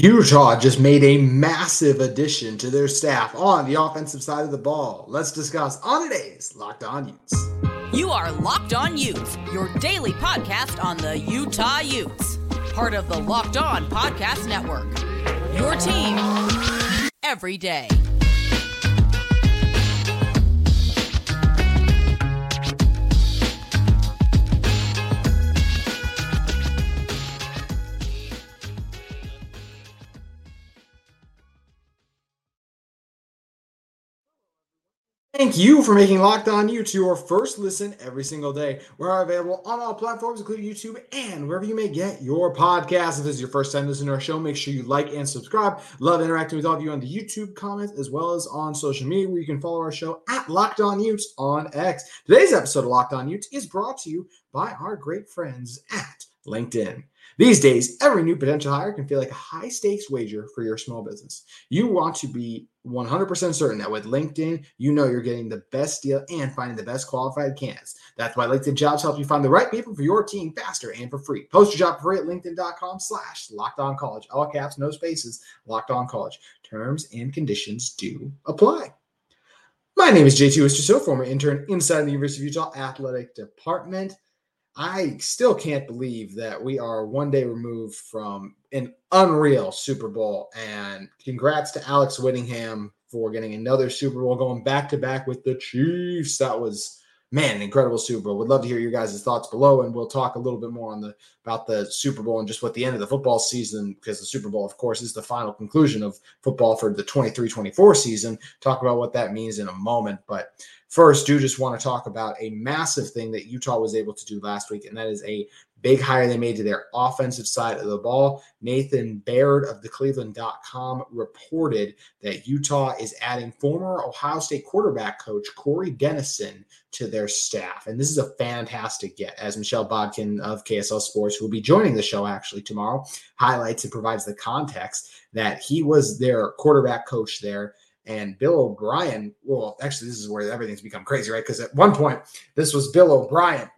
Utah just made a massive addition to their staff on the offensive side of the ball. Let's discuss on today's Locked On Utes. You are Locked On Utes, your daily podcast on the Utah Utes, part of the Locked On Podcast Network. Your team every day. Thank you for making Locked On Utes your first listen every single day. We're available on all platforms, including YouTube and wherever you may get your podcast. If this is your first time listening to our show, make sure you like and subscribe. Love interacting with all of you on the YouTube comments as well as on social media, where you can follow our show at Locked On Utes on X. Today's episode of Locked On Utes is brought to you by our great friends at LinkedIn. These days, every new potential hire can feel like a high stakes wager for your small business. You want to be 100% certain that with LinkedIn, you know you're getting the best deal and finding the best qualified candidates. That's why LinkedIn Jobs help you find the right people for your team faster and for free. Post your job for free at linkedin.com slash locked on college. All caps, no spaces, locked on college. Terms and conditions do apply. My name is JT Wistrcill, former intern inside the University of Utah Athletic Department. I still can't believe that we are one day removed from an unreal Super Bowl. And congrats to Alex Whittingham for getting another Super Bowl going back to back with the Chiefs. That was man, an incredible Super Bowl. Would love to hear your guys' thoughts below, and we'll talk a little bit more on the about the Super Bowl and just what the end of the football season, because the Super Bowl, of course, is the final conclusion of football for the 23-24 season. Talk about what that means in a moment. But First, do just want to talk about a massive thing that Utah was able to do last week, and that is a big hire they made to their offensive side of the ball. Nathan Baird of the Cleveland.com reported that Utah is adding former Ohio State quarterback coach Corey Dennison to their staff. And this is a fantastic get, as Michelle Bodkin of KSL Sports, who will be joining the show actually tomorrow, highlights and provides the context that he was their quarterback coach there and Bill O'Brien, well, actually, this is where everything's become crazy, right? Because at one point, this was Bill O'Brien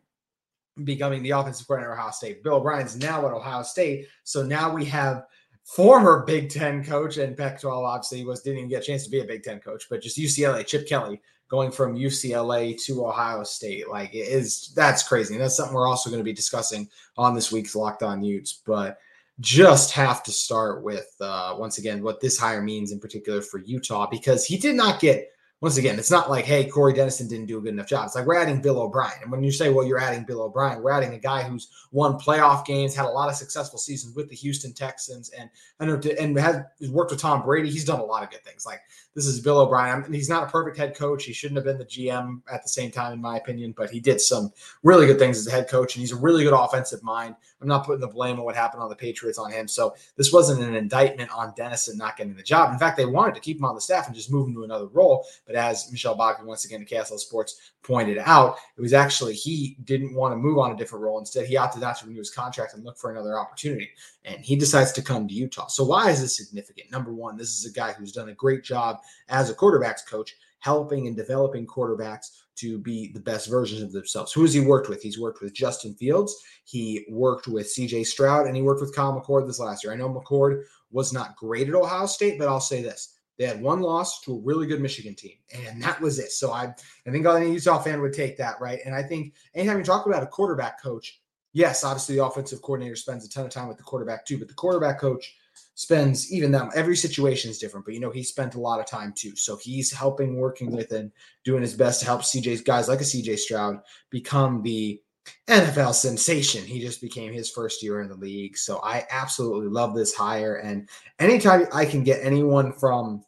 becoming the offensive coordinator at Ohio State. Bill O'Brien's now at Ohio State. So now we have former Big Ten coach and Pac 12, obviously, was, didn't even get a chance to be a Big Ten coach, but just UCLA, Chip Kelly going from UCLA to Ohio State. Like, it is that's crazy. And that's something we're also going to be discussing on this week's Locked On Utes. But just have to start with uh, once again what this hire means in particular for Utah because he did not get once again, it's not like, hey, Corey Dennison didn't do a good enough job. It's like we're adding Bill O'Brien. And when you say, well, you're adding Bill O'Brien, we're adding a guy who's won playoff games, had a lot of successful seasons with the Houston Texans, and I know and has worked with Tom Brady. He's done a lot of good things. Like this is Bill O'Brien. And he's not a perfect head coach. He shouldn't have been the GM at the same time, in my opinion, but he did some really good things as a head coach, and he's a really good offensive mind. I'm not putting the blame on what happened on the Patriots on him. So this wasn't an indictment on Dennison not getting the job. In fact, they wanted to keep him on the staff and just move him to another role. But as Michelle Bodkin, once again, to KSL Sports pointed out, it was actually he didn't want to move on a different role. Instead, he opted not to renew his contract and look for another opportunity. And he decides to come to Utah. So why is this significant? Number one, this is a guy who's done a great job as a quarterbacks coach, helping and developing quarterbacks to be the best versions of themselves. Who has he worked with? He's worked with Justin Fields. He worked with CJ Stroud and he worked with Kyle McCord this last year. I know McCord was not great at Ohio State, but I'll say this. They had one loss to a really good Michigan team, and that was it. So I, I think any Utah fan would take that, right? And I think anytime you talk about a quarterback coach, yes, obviously the offensive coordinator spends a ton of time with the quarterback too, but the quarterback coach spends even them every situation is different but you know he spent a lot of time too. So he's helping working with and doing his best to help cj's guys like a cj stroud become the nfl sensation. He just became his first year in the league. So i absolutely love this hire. And anytime i can get anyone from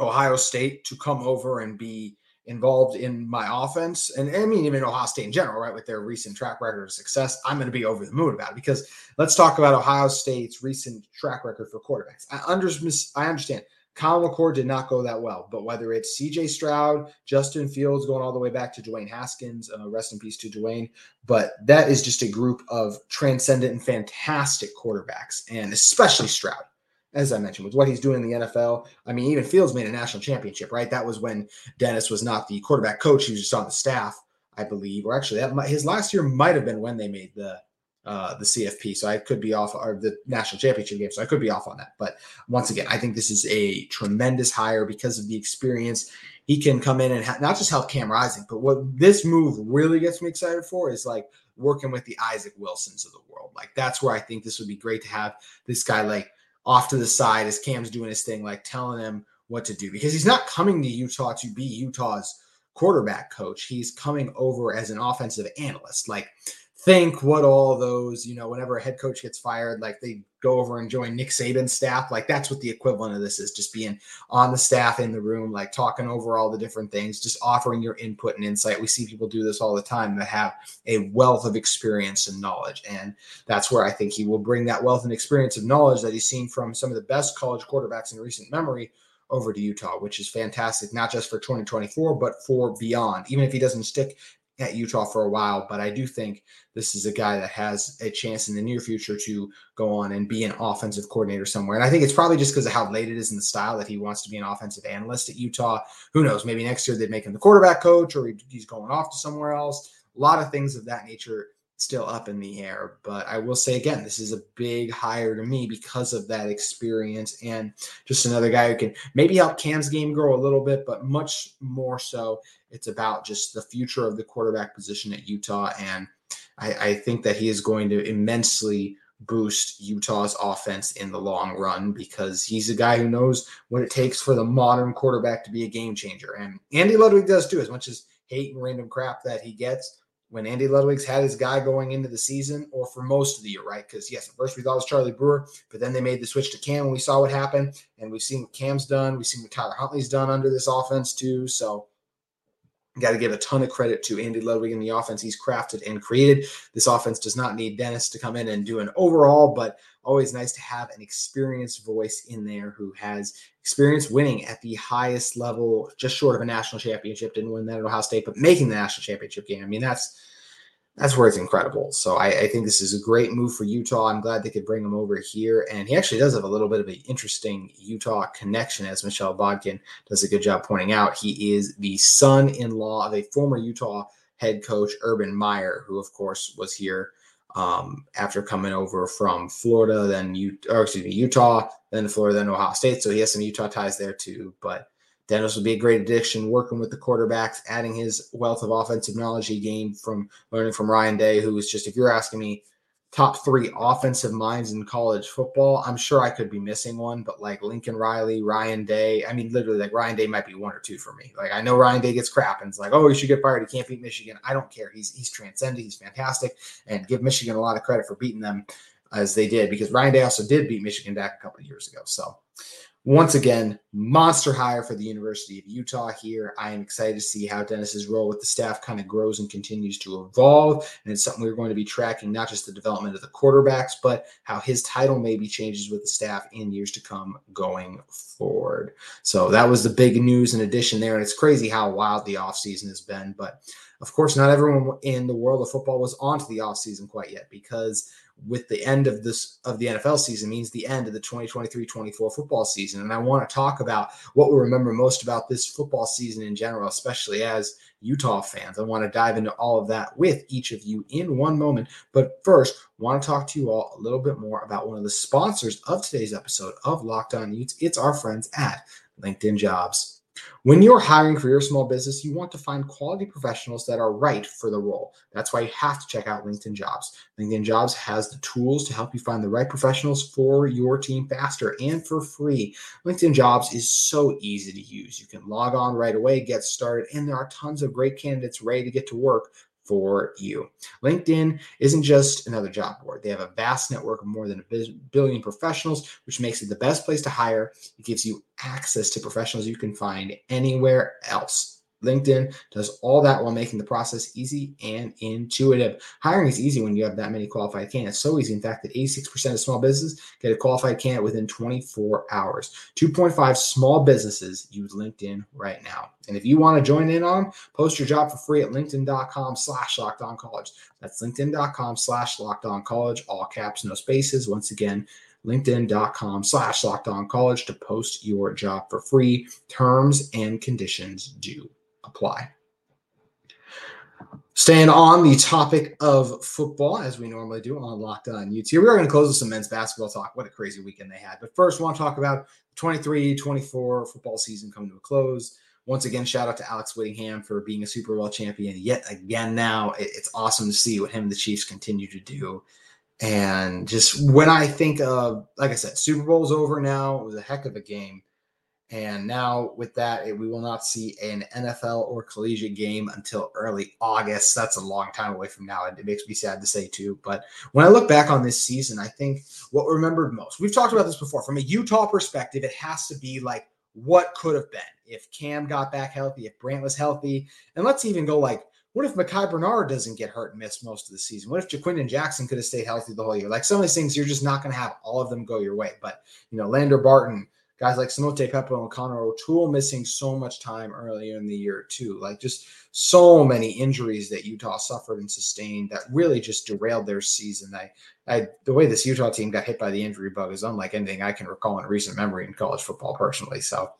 ohio state to come over and be involved in my offense, and I mean even Ohio State in general, right, with their recent track record of success, I'm going to be over the moon about it. Because let's talk about Ohio State's recent track record for quarterbacks. I, under, I understand Kyle McCord did not go that well, but whether it's C.J. Stroud, Justin Fields, going all the way back to Dwayne Haskins, uh, rest in peace to Dwayne, but that is just a group of transcendent and fantastic quarterbacks, and especially Stroud as I mentioned, with what he's doing in the NFL. I mean, even Fields made a national championship, right? That was when Dennis was not the quarterback coach; he was just on the staff, I believe. Or actually, that might, his last year might have been when they made the uh, the CFP. So I could be off, or the national championship game. So I could be off on that. But once again, I think this is a tremendous hire because of the experience. He can come in and ha- not just help Cam Rising, but what this move really gets me excited for is like working with the Isaac Wilsons of the world. Like that's where I think this would be great to have this guy like off to the side as Cam's doing his thing, like telling him what to do because he's not coming to Utah to be Utah's quarterback coach. He's coming over as an offensive analyst. Like think what all those, you know, whenever a head coach gets fired, like they go over and join Nick Saban's staff. Like that's what the equivalent of this is just being on the staff in the room, like talking over all the different things, just offering your input and insight. We see people do this all the time that have a wealth of experience and knowledge. And that's where I think he will bring that wealth and experience of knowledge that he's seen from some of the best college quarterbacks in recent memory over to Utah, which is fantastic, not just for 2024, but for beyond. Even if he doesn't stick at Utah for a while, but I do think this is a guy that has a chance in the near future to go on and be an offensive coordinator somewhere. And I think it's probably just because of how late it is in the style that he wants to be an offensive analyst at Utah. Who knows? Maybe next year they'd make him the quarterback coach or he's going off to somewhere else. A lot of things of that nature still up in the air. But I will say again, this is a big hire to me because of that experience and just another guy who can maybe help Cam's game grow a little bit, but much more so, it's about just the future of the quarterback position at Utah. And I, I think that he is going to immensely boost Utah's offense in the long run because he's a guy who knows what it takes for the modern quarterback to be a game changer. And Andy Ludwig does too, as much as hate and random crap that he gets when Andy Ludwig's had his guy going into the season or for most of the year, right? Because yes, at first we thought it was Charlie Brewer, but then they made the switch to Cam and we saw what happened. And we've seen what Cam's done. We've seen what Tyler Huntley's done under this offense too. So got to give a ton of credit to Andy Ludwig and the offense he's crafted and created. This offense does not need Dennis to come in and do an overall, but always nice to have an experienced voice in there who has experience winning at the highest level, just short of a national championship. Didn't win that at Ohio State, but making the national championship game. I mean, that's that's where it's incredible. So I, I, think this is a great move for Utah. I'm glad they could bring him over here. And he actually does have a little bit of an interesting Utah connection, as Michelle Bodkin does a good job pointing out. He is the son in law of a former Utah head coach, Urban Meyer, who, of course, was here um, after coming over from Florida, then you or excuse me, Utah, then Florida, then Ohio State. So he has some Utah ties there too. But Dennis would be a great addition, working with the quarterbacks, adding his wealth of offensive knowledge he gained from learning from Ryan Day, who was just, if you're asking me, top three offensive minds in college football. I'm sure I could be missing one, but like Lincoln Riley, Ryan Day, I mean, literally, like Ryan Day might be one or two for me. Like I know Ryan Day gets crap and it's like, oh, he should get fired. He can't beat Michigan. I don't care. He's he's transcended. He's fantastic, and give Michigan a lot of credit for beating them as they did because Ryan Day also did beat Michigan back a couple of years ago. So once again, monster hire for the University of Utah here. I am excited to see how Dennis's role with the staff kind of grows and continues to evolve. And it's something we're going to be tracking, not just the development of the quarterbacks, but how his title maybe changes with the staff in years to come going forward. So that was the big news in addition there. And it's crazy how wild the offseason has been. But of course, not everyone in the world of football was onto the offseason quite yet because – with the end of this of the NFL season means the end of the 2023-24 football season. And I want to talk about what we remember most about this football season in general, especially as Utah fans. I want to dive into all of that with each of you in one moment. But first, want to talk to you all a little bit more about one of the sponsors of today's episode of Locked On Utes. It's our friends at LinkedIn Jobs. When you're hiring for your small business, you want to find quality professionals that are right for the role. That's why you have to check out LinkedIn Jobs. LinkedIn Jobs has the tools to help you find the right professionals for your team faster and for free. LinkedIn Jobs is so easy to use. You can log on right away, get started, and there are tons of great candidates ready to get to work for you. LinkedIn isn't just another job board. They have a vast network of more than a billion professionals, which makes it the best place to hire. It gives you access to professionals you can find anywhere else. LinkedIn does all that while making the process easy and intuitive. Hiring is easy when you have that many qualified candidates. So easy, in fact, that 86% of small businesses get a qualified candidate within 24 hours. 2.5 small businesses use LinkedIn right now. And if you want to join in on, post your job for free at linkedin.com slash locked on college. That's linkedin.com slash locked on college, all caps, no spaces. Once again, linkedin.com slash locked on college to post your job for free. Terms and conditions do apply. Staying on the topic of football, as we normally do on Locked On here we are going to close with some men's basketball talk. What a crazy weekend they had. But first, I want to talk about 23 24 football season coming to a close. Once again, shout out to Alex Whittingham for being a Super Bowl champion yet again. Now it's awesome to see what him and the Chiefs continue to do. And just when I think of, like I said, Super Bowl's over now. It was a heck of a game. And now with that, it, we will not see an NFL or collegiate game until early August. That's a long time away from now. It makes me sad to say too. But when I look back on this season, I think what remembered most, we've talked about this before, from a Utah perspective, it has to be like what could have been if Cam got back healthy, if Brant was healthy. And let's even go like, what if Micah Bernard doesn't get hurt and miss most of the season? What if Ja'Quinden Jackson could have stayed healthy the whole year? Like some of these things, you're just not going to have all of them go your way. But, you know, Lander Barton, guys like Simote Pepa and Connor O'Toole missing so much time earlier in the year too. Like just so many injuries that Utah suffered and sustained that really just derailed their season. I, I the way this Utah team got hit by the injury bug is unlike anything I can recall in recent memory in college football personally. So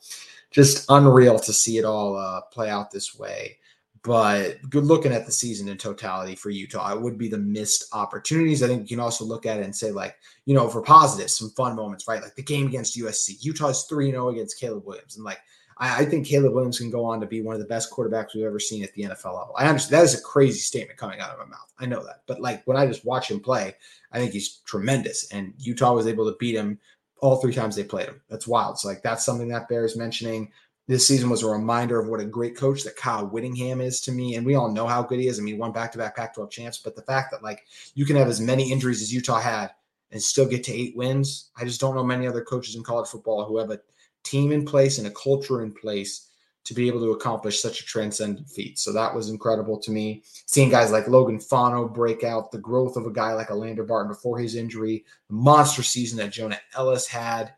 just unreal to see it all uh, play out this way but good looking at the season in totality for Utah, it would be the missed opportunities. I think you can also look at it and say, like, you know, for positives, some fun moments, right? Like the game against USC. Utah's 3 0 against Caleb Williams. And like, I, I, think Caleb Williams can go on to be one of the best quarterbacks we've ever seen at the NFL level. I understand that is a crazy statement coming out of my mouth. I know that. But like, when I just watch him play, I think he's tremendous. And Utah was able to beat him all three times they played him. That's wild. So, like, that's something that bears mentioning this season was a reminder of what a great coach that Kyle Whittingham is to me. And we all know how good he is. I mean, won back to back Pac 12 champs, but the fact that like you can have as many injuries as Utah had and still get to eight wins, I just don't know many other coaches in college football who have a team in place and a culture in place to be able to accomplish such a transcendent feat. So that was incredible to me. Seeing guys like Logan Fano break out, the growth of a guy like Lander Barton before his injury, the monster season that Jonah Ellis had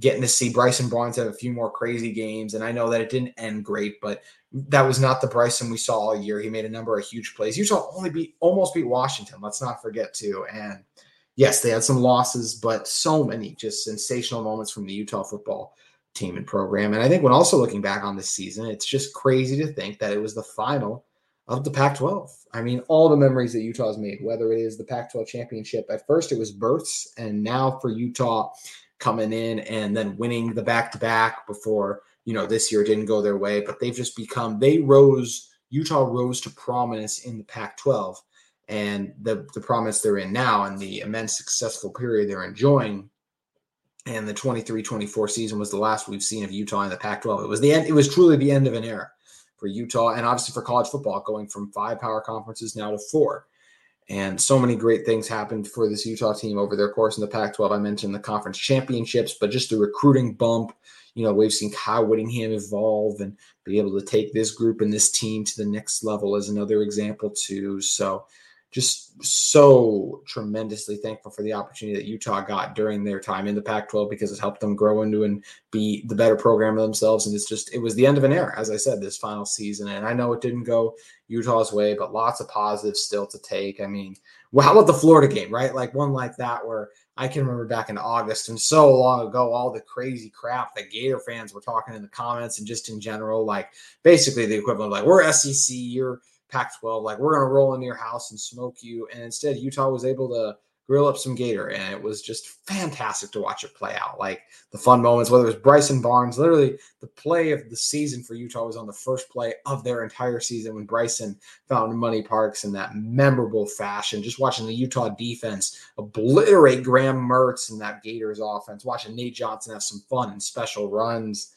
getting to see Bryson Barnes have a few more crazy games. And I know that it didn't end great, but that was not the Bryson we saw all year. He made a number of huge plays. Utah only beat almost beat Washington. Let's not forget too. And yes, they had some losses, but so many just sensational moments from the Utah football team and program. And I think when also looking back on this season, it's just crazy to think that it was the final of the Pac 12. I mean, all the memories that Utah has made, whether it is the Pac 12 championship, at first it was births, and now for Utah, coming in and then winning the back to back before, you know, this year didn't go their way, but they've just become, they rose, Utah rose to prominence in the Pac 12 and the, the prominence they're in now and the immense successful period they're enjoying. And the 23 24 season was the last we've seen of Utah in the Pac 12. It was the end, it was truly the end of an era for Utah and obviously for college football, going from five power conferences now to four. And so many great things happened for this Utah team over their course in the Pac 12. I mentioned the conference championships, but just the recruiting bump. You know, we've seen Kyle Whittingham evolve and be able to take this group and this team to the next level as another example, too. So, just so tremendously thankful for the opportunity that Utah got during their time in the Pac 12 because it helped them grow into and be the better program themselves. And it's just, it was the end of an era, as I said, this final season. And I know it didn't go Utah's way, but lots of positives still to take. I mean, well, how about the Florida game, right? Like one like that where I can remember back in August and so long ago, all the crazy crap that Gator fans were talking in the comments and just in general, like basically the equivalent of like, we're SEC, you're Pac 12, like we're going to roll into your house and smoke you. And instead, Utah was able to grill up some gator, and it was just fantastic to watch it play out. Like the fun moments, whether it was Bryson Barnes, literally the play of the season for Utah was on the first play of their entire season when Bryson found Money Parks in that memorable fashion. Just watching the Utah defense obliterate Graham Mertz and that Gators offense, watching Nate Johnson have some fun and special runs.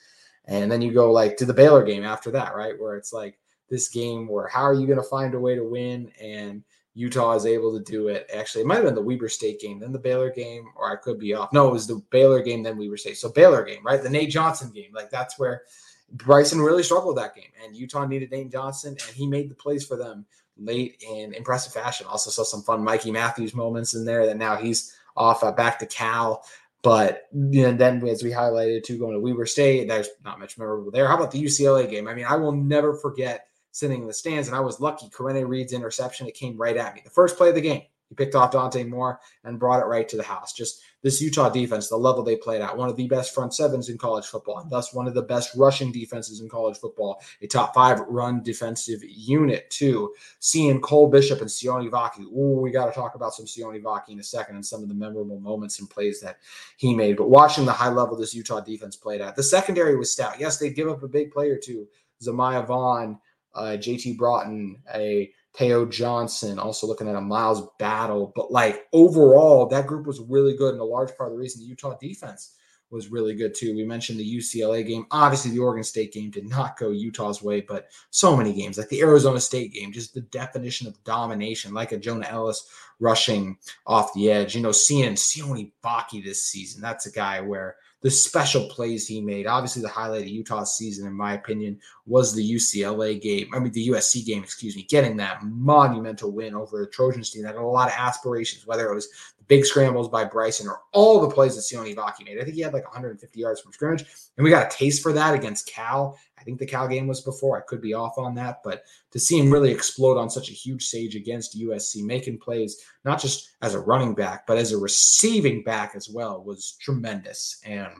And then you go like to the Baylor game after that, right? Where it's like this game where how are you going to find a way to win? And Utah is able to do it. Actually, it might have been the Weber State game, then the Baylor game, or I could be off. No, it was the Baylor game, then Weber State. So Baylor game, right? The Nate Johnson game. Like that's where Bryson really struggled that game. And Utah needed Nate Johnson, and he made the plays for them late in impressive fashion. Also saw some fun Mikey Matthews moments in there that now he's off uh, back to Cal. But you then as we highlighted too, going to Weber State, there's not much memorable there. How about the UCLA game? I mean, I will never forget sitting in the stands. And I was lucky. Karene Reid's interception, it came right at me. The first play of the game, he picked off Dante Moore and brought it right to the house. Just this Utah defense, the level they played at, one of the best front sevens in college football, and thus one of the best rushing defenses in college football, a top five run defensive unit, too. Seeing Cole Bishop and Sione Vaki. Ooh, we got to talk about some Sione Vaki in a second and some of the memorable moments and plays that he made. But watching the high level this Utah defense played at, the secondary was stout. Yes, they give up a big player, too. Zemaiah Vaughn, uh, JT Broughton, a Teo Johnson, also looking at a Miles Battle. But like overall, that group was really good. And a large part of the reason the Utah defense was really good too. We mentioned the UCLA game. Obviously, the Oregon State game did not go Utah's way, but so many games, like the Arizona State game, just the definition of domination, like a Jonah Ellis rushing off the edge. You know, seeing Sione Vaki this season, that's a guy where the special plays he made. Obviously, the highlight of Utah's season, in my opinion, was the UCLA game. I mean, the USC game, excuse me, getting that monumental win over the Trojans team that had a lot of aspirations, whether it was the big scrambles by Bryson or all the plays that Sione Vaki made. I think he had like 150 yards from scrimmage, and we got a taste for that against Cal. I think the Cal game was before. I could be off on that, but to see him really explode on such a huge stage against USC, making plays not just as a running back, but as a receiving back as well, was tremendous. And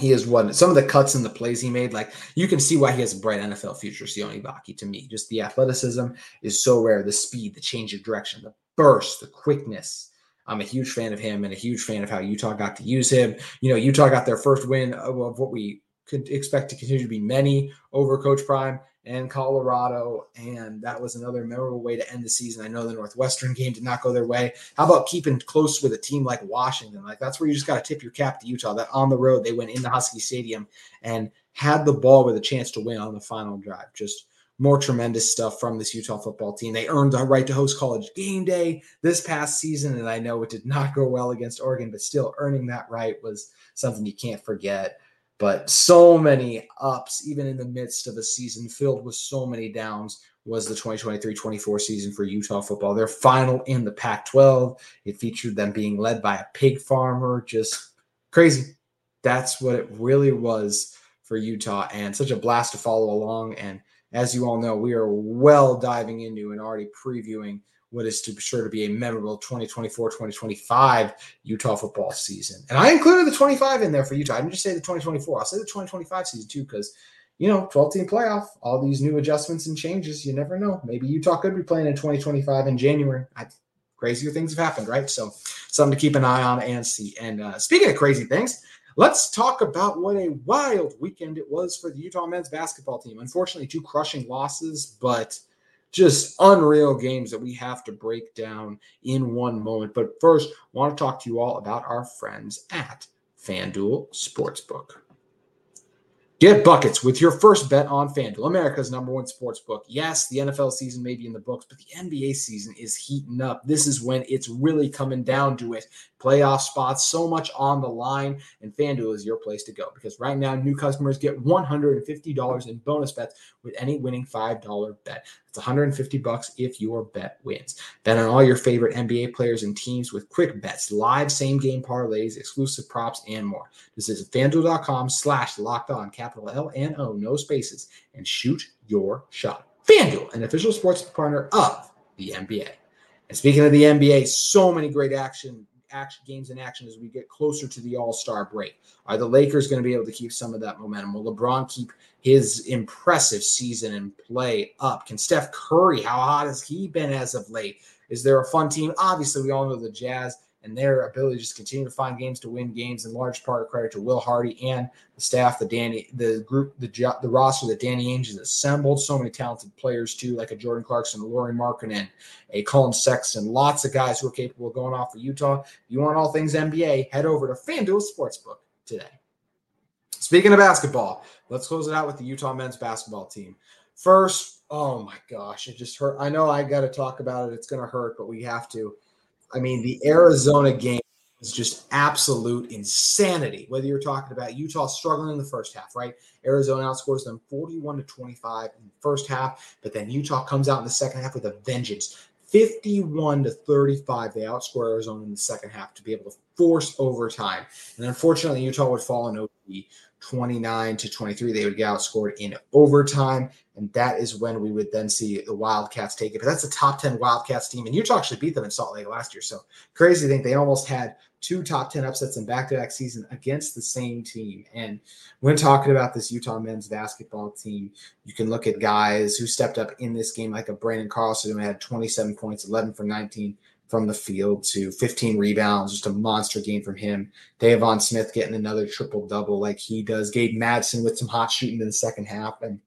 he is one. Some of the cuts and the plays he made, like you can see why he has a bright NFL future. Sione Vaki to me, just the athleticism is so rare. The speed, the change of direction, the burst, the quickness. I'm a huge fan of him and a huge fan of how Utah got to use him. You know, Utah got their first win of what we could expect to continue to be many over Coach Prime and Colorado. And that was another memorable way to end the season. I know the Northwestern game did not go their way. How about keeping close with a team like Washington? Like that's where you just got to tip your cap to Utah. That on the road they went into Husky Stadium and had the ball with a chance to win on the final drive. Just more tremendous stuff from this Utah football team. They earned the right to host college game day this past season. And I know it did not go well against Oregon, but still earning that right was something you can't forget but so many ups, even in the midst of a season filled with so many downs, was the 2023 24 season for Utah football. Their final in the Pac 12. It featured them being led by a pig farmer. Just crazy. That's what it really was for Utah, and such a blast to follow along. And as you all know, we are well diving into and already previewing what is to be sure to be a memorable 2024-2025 Utah football season. And I included the 25 in there for Utah. I didn't just say the 2024. I'll say the 2025 season too, because you know, 12 team playoff, all these new adjustments and changes, you never know. Maybe Utah could be playing in 2025 in January. I, crazier things have happened, right? So something to keep an eye on and see. And uh, speaking of crazy things, let's talk about what a wild weekend it was for the Utah men's basketball team. Unfortunately, two crushing losses, but – just unreal games that we have to break down in one moment. But first, I want to talk to you all about our friends at FanDuel Sportsbook. Get buckets with your first bet on FanDuel, America's number one sports book. Yes, the NFL season may be in the books, but the NBA season is heating up. This is when it's really coming down to it. Playoff spots, so much on the line, and FanDuel is your place to go because right now, new customers get $150 in bonus bets with any winning $5 bet. It's 150 bucks if your bet wins. Bet on all your favorite NBA players and teams with quick bets, live same game parlays, exclusive props, and more. This is fanduel.com slash locked on, capital L N O, no spaces, and shoot your shot. FanDuel, an official sports partner of the NBA. And speaking of the NBA, so many great action action games in action as we get closer to the All-Star break. Are the Lakers going to be able to keep some of that momentum? Will LeBron keep his impressive season and play up? Can Steph Curry, how hot has he been as of late? Is there a fun team? Obviously, we all know the Jazz and their ability to just continue to find games to win games in large part credit to Will Hardy and the staff, the Danny, the group, the the roster that Danny Ainge has assembled. So many talented players too, like a Jordan Clarkson, a Lauri Markkanen, a Collin Sexton, lots of guys who are capable of going off for Utah. If you want all things NBA, head over to FanDuel Sportsbook today. Speaking of basketball, let's close it out with the Utah men's basketball team. First, oh my gosh, it just hurt. I know I got to talk about it. It's going to hurt, but we have to. I mean, the Arizona game is just absolute insanity. Whether you're talking about Utah struggling in the first half, right? Arizona outscores them 41 to 25 in the first half, but then Utah comes out in the second half with a vengeance. 51 to 35, they outscore Arizona in the second half to be able to force overtime. And unfortunately, Utah would fall in OT 29 to 23. They would get outscored in overtime. And that is when we would then see the Wildcats take it. But that's a top 10 Wildcats team. And Utah actually beat them in Salt Lake last year. So crazy to think they almost had two top 10 upsets in back to back season against the same team. And when talking about this Utah men's basketball team, you can look at guys who stepped up in this game, like a branden Carlson who had 27 points, 11 for 19 from the field to 15 rebounds, just a monster game from him. Deivon Smith getting another triple double like he does. Gabe Madsen with some hot shooting in the second half. And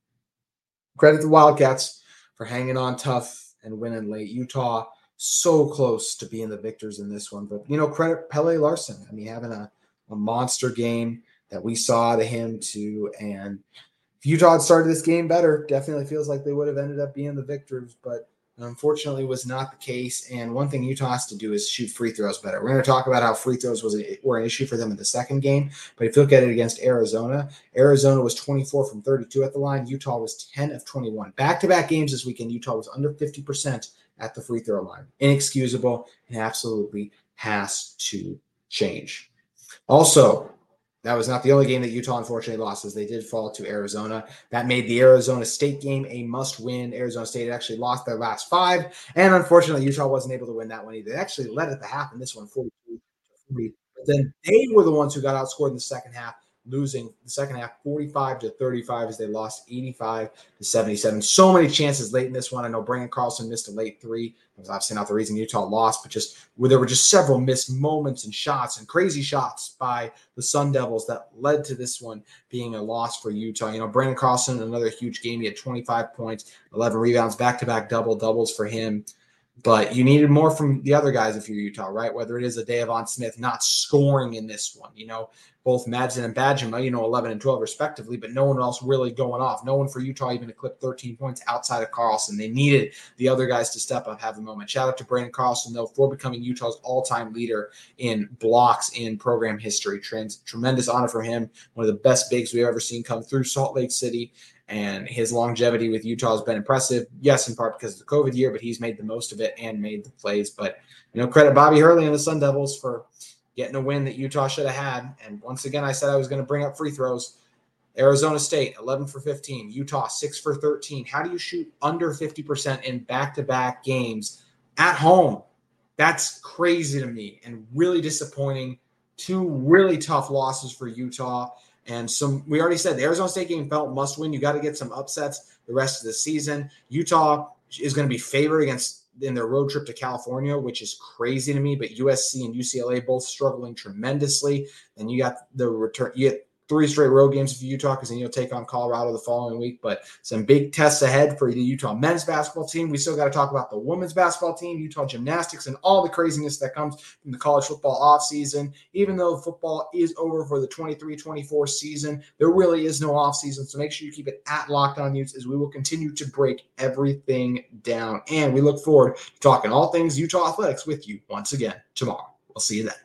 credit the Wildcats for hanging on tough and winning late. Utah so close to being the victors in this one. But you know, credit Pelle Larsson. I mean, having a, a monster game that we saw to him too. And if Utah had started this game better, definitely feels like they would have ended up being the victors. But unfortunately was not the case. And one thing Utah has to do is shoot free throws better. We're going to talk about how free throws was a, were an issue for them in the second game. But if you look at it against Arizona, Arizona was 24 from 32 at the line. Utah was 10 of 21. Back to back games this weekend, Utah was under 50% at the free throw line. Inexcusable and absolutely has to change. Also, that was not the only game that Utah unfortunately lost, as they did fall to Arizona. That made the Arizona State game a must win. Arizona State actually lost their last five, and unfortunately, Utah wasn't able to win that one either. They actually led at the half in this one, 42 But then they were the ones who got outscored in the second half losing the second half 45 to 35 as they lost 85 to 77. So many chances late in this one. I know Branden Carlson missed a late three. That was obviously not the reason Utah lost, but just where there were just several missed moments and shots and crazy shots by the Sun Devils that led to this one being a loss for Utah. You know, Branden Carlson, another huge game. He had 25 points, 11 rebounds, back to back double doubles for him. But you needed more from the other guys if you're Utah, right? Whether it is a Deivon Smith not scoring in this one, you know, both Madsen and Bajema, you know, 11 and 12 respectively, but no one else really going off. No one for Utah even to clip 13 points outside of Carlson. They needed the other guys to step up, have a moment. Shout out to Branden Carlson, though, for becoming Utah's all time leader in blocks in program history. Trans- tremendous honor for him. One of the best bigs we've ever seen come through Salt Lake City. And his longevity with Utah has been impressive. Yes, in part because of the COVID year, but he's made the most of it and made the plays. But, you know, credit Bobby Hurley and the Sun Devils for getting a win that Utah should have had. And once again, I said I was going to bring up free throws. Arizona State, 11 for 15. Utah, 6 for 13. How do you shoot under 50% in back to back games at home? That's crazy to me and really disappointing. Two really tough losses for Utah. And some, we already said the Arizona State game felt must win. You got to get some upsets the rest of the season. Utah is going to be favored against in their road trip to California, which is crazy to me. But USC and UCLA both struggling tremendously. And you got the return. You three straight road games for Utah because then you'll take on Colorado the following week. But some big tests ahead for the Utah men's basketball team. We still got to talk about the women's basketball team, Utah gymnastics, and all the craziness that comes from the college football offseason. Even though football is over for the 23 24 season, there really is no offseason. So make sure you keep it at Locked On as we will continue to break everything down. And we look forward to talking all things Utah athletics with you once again tomorrow. We'll see you then.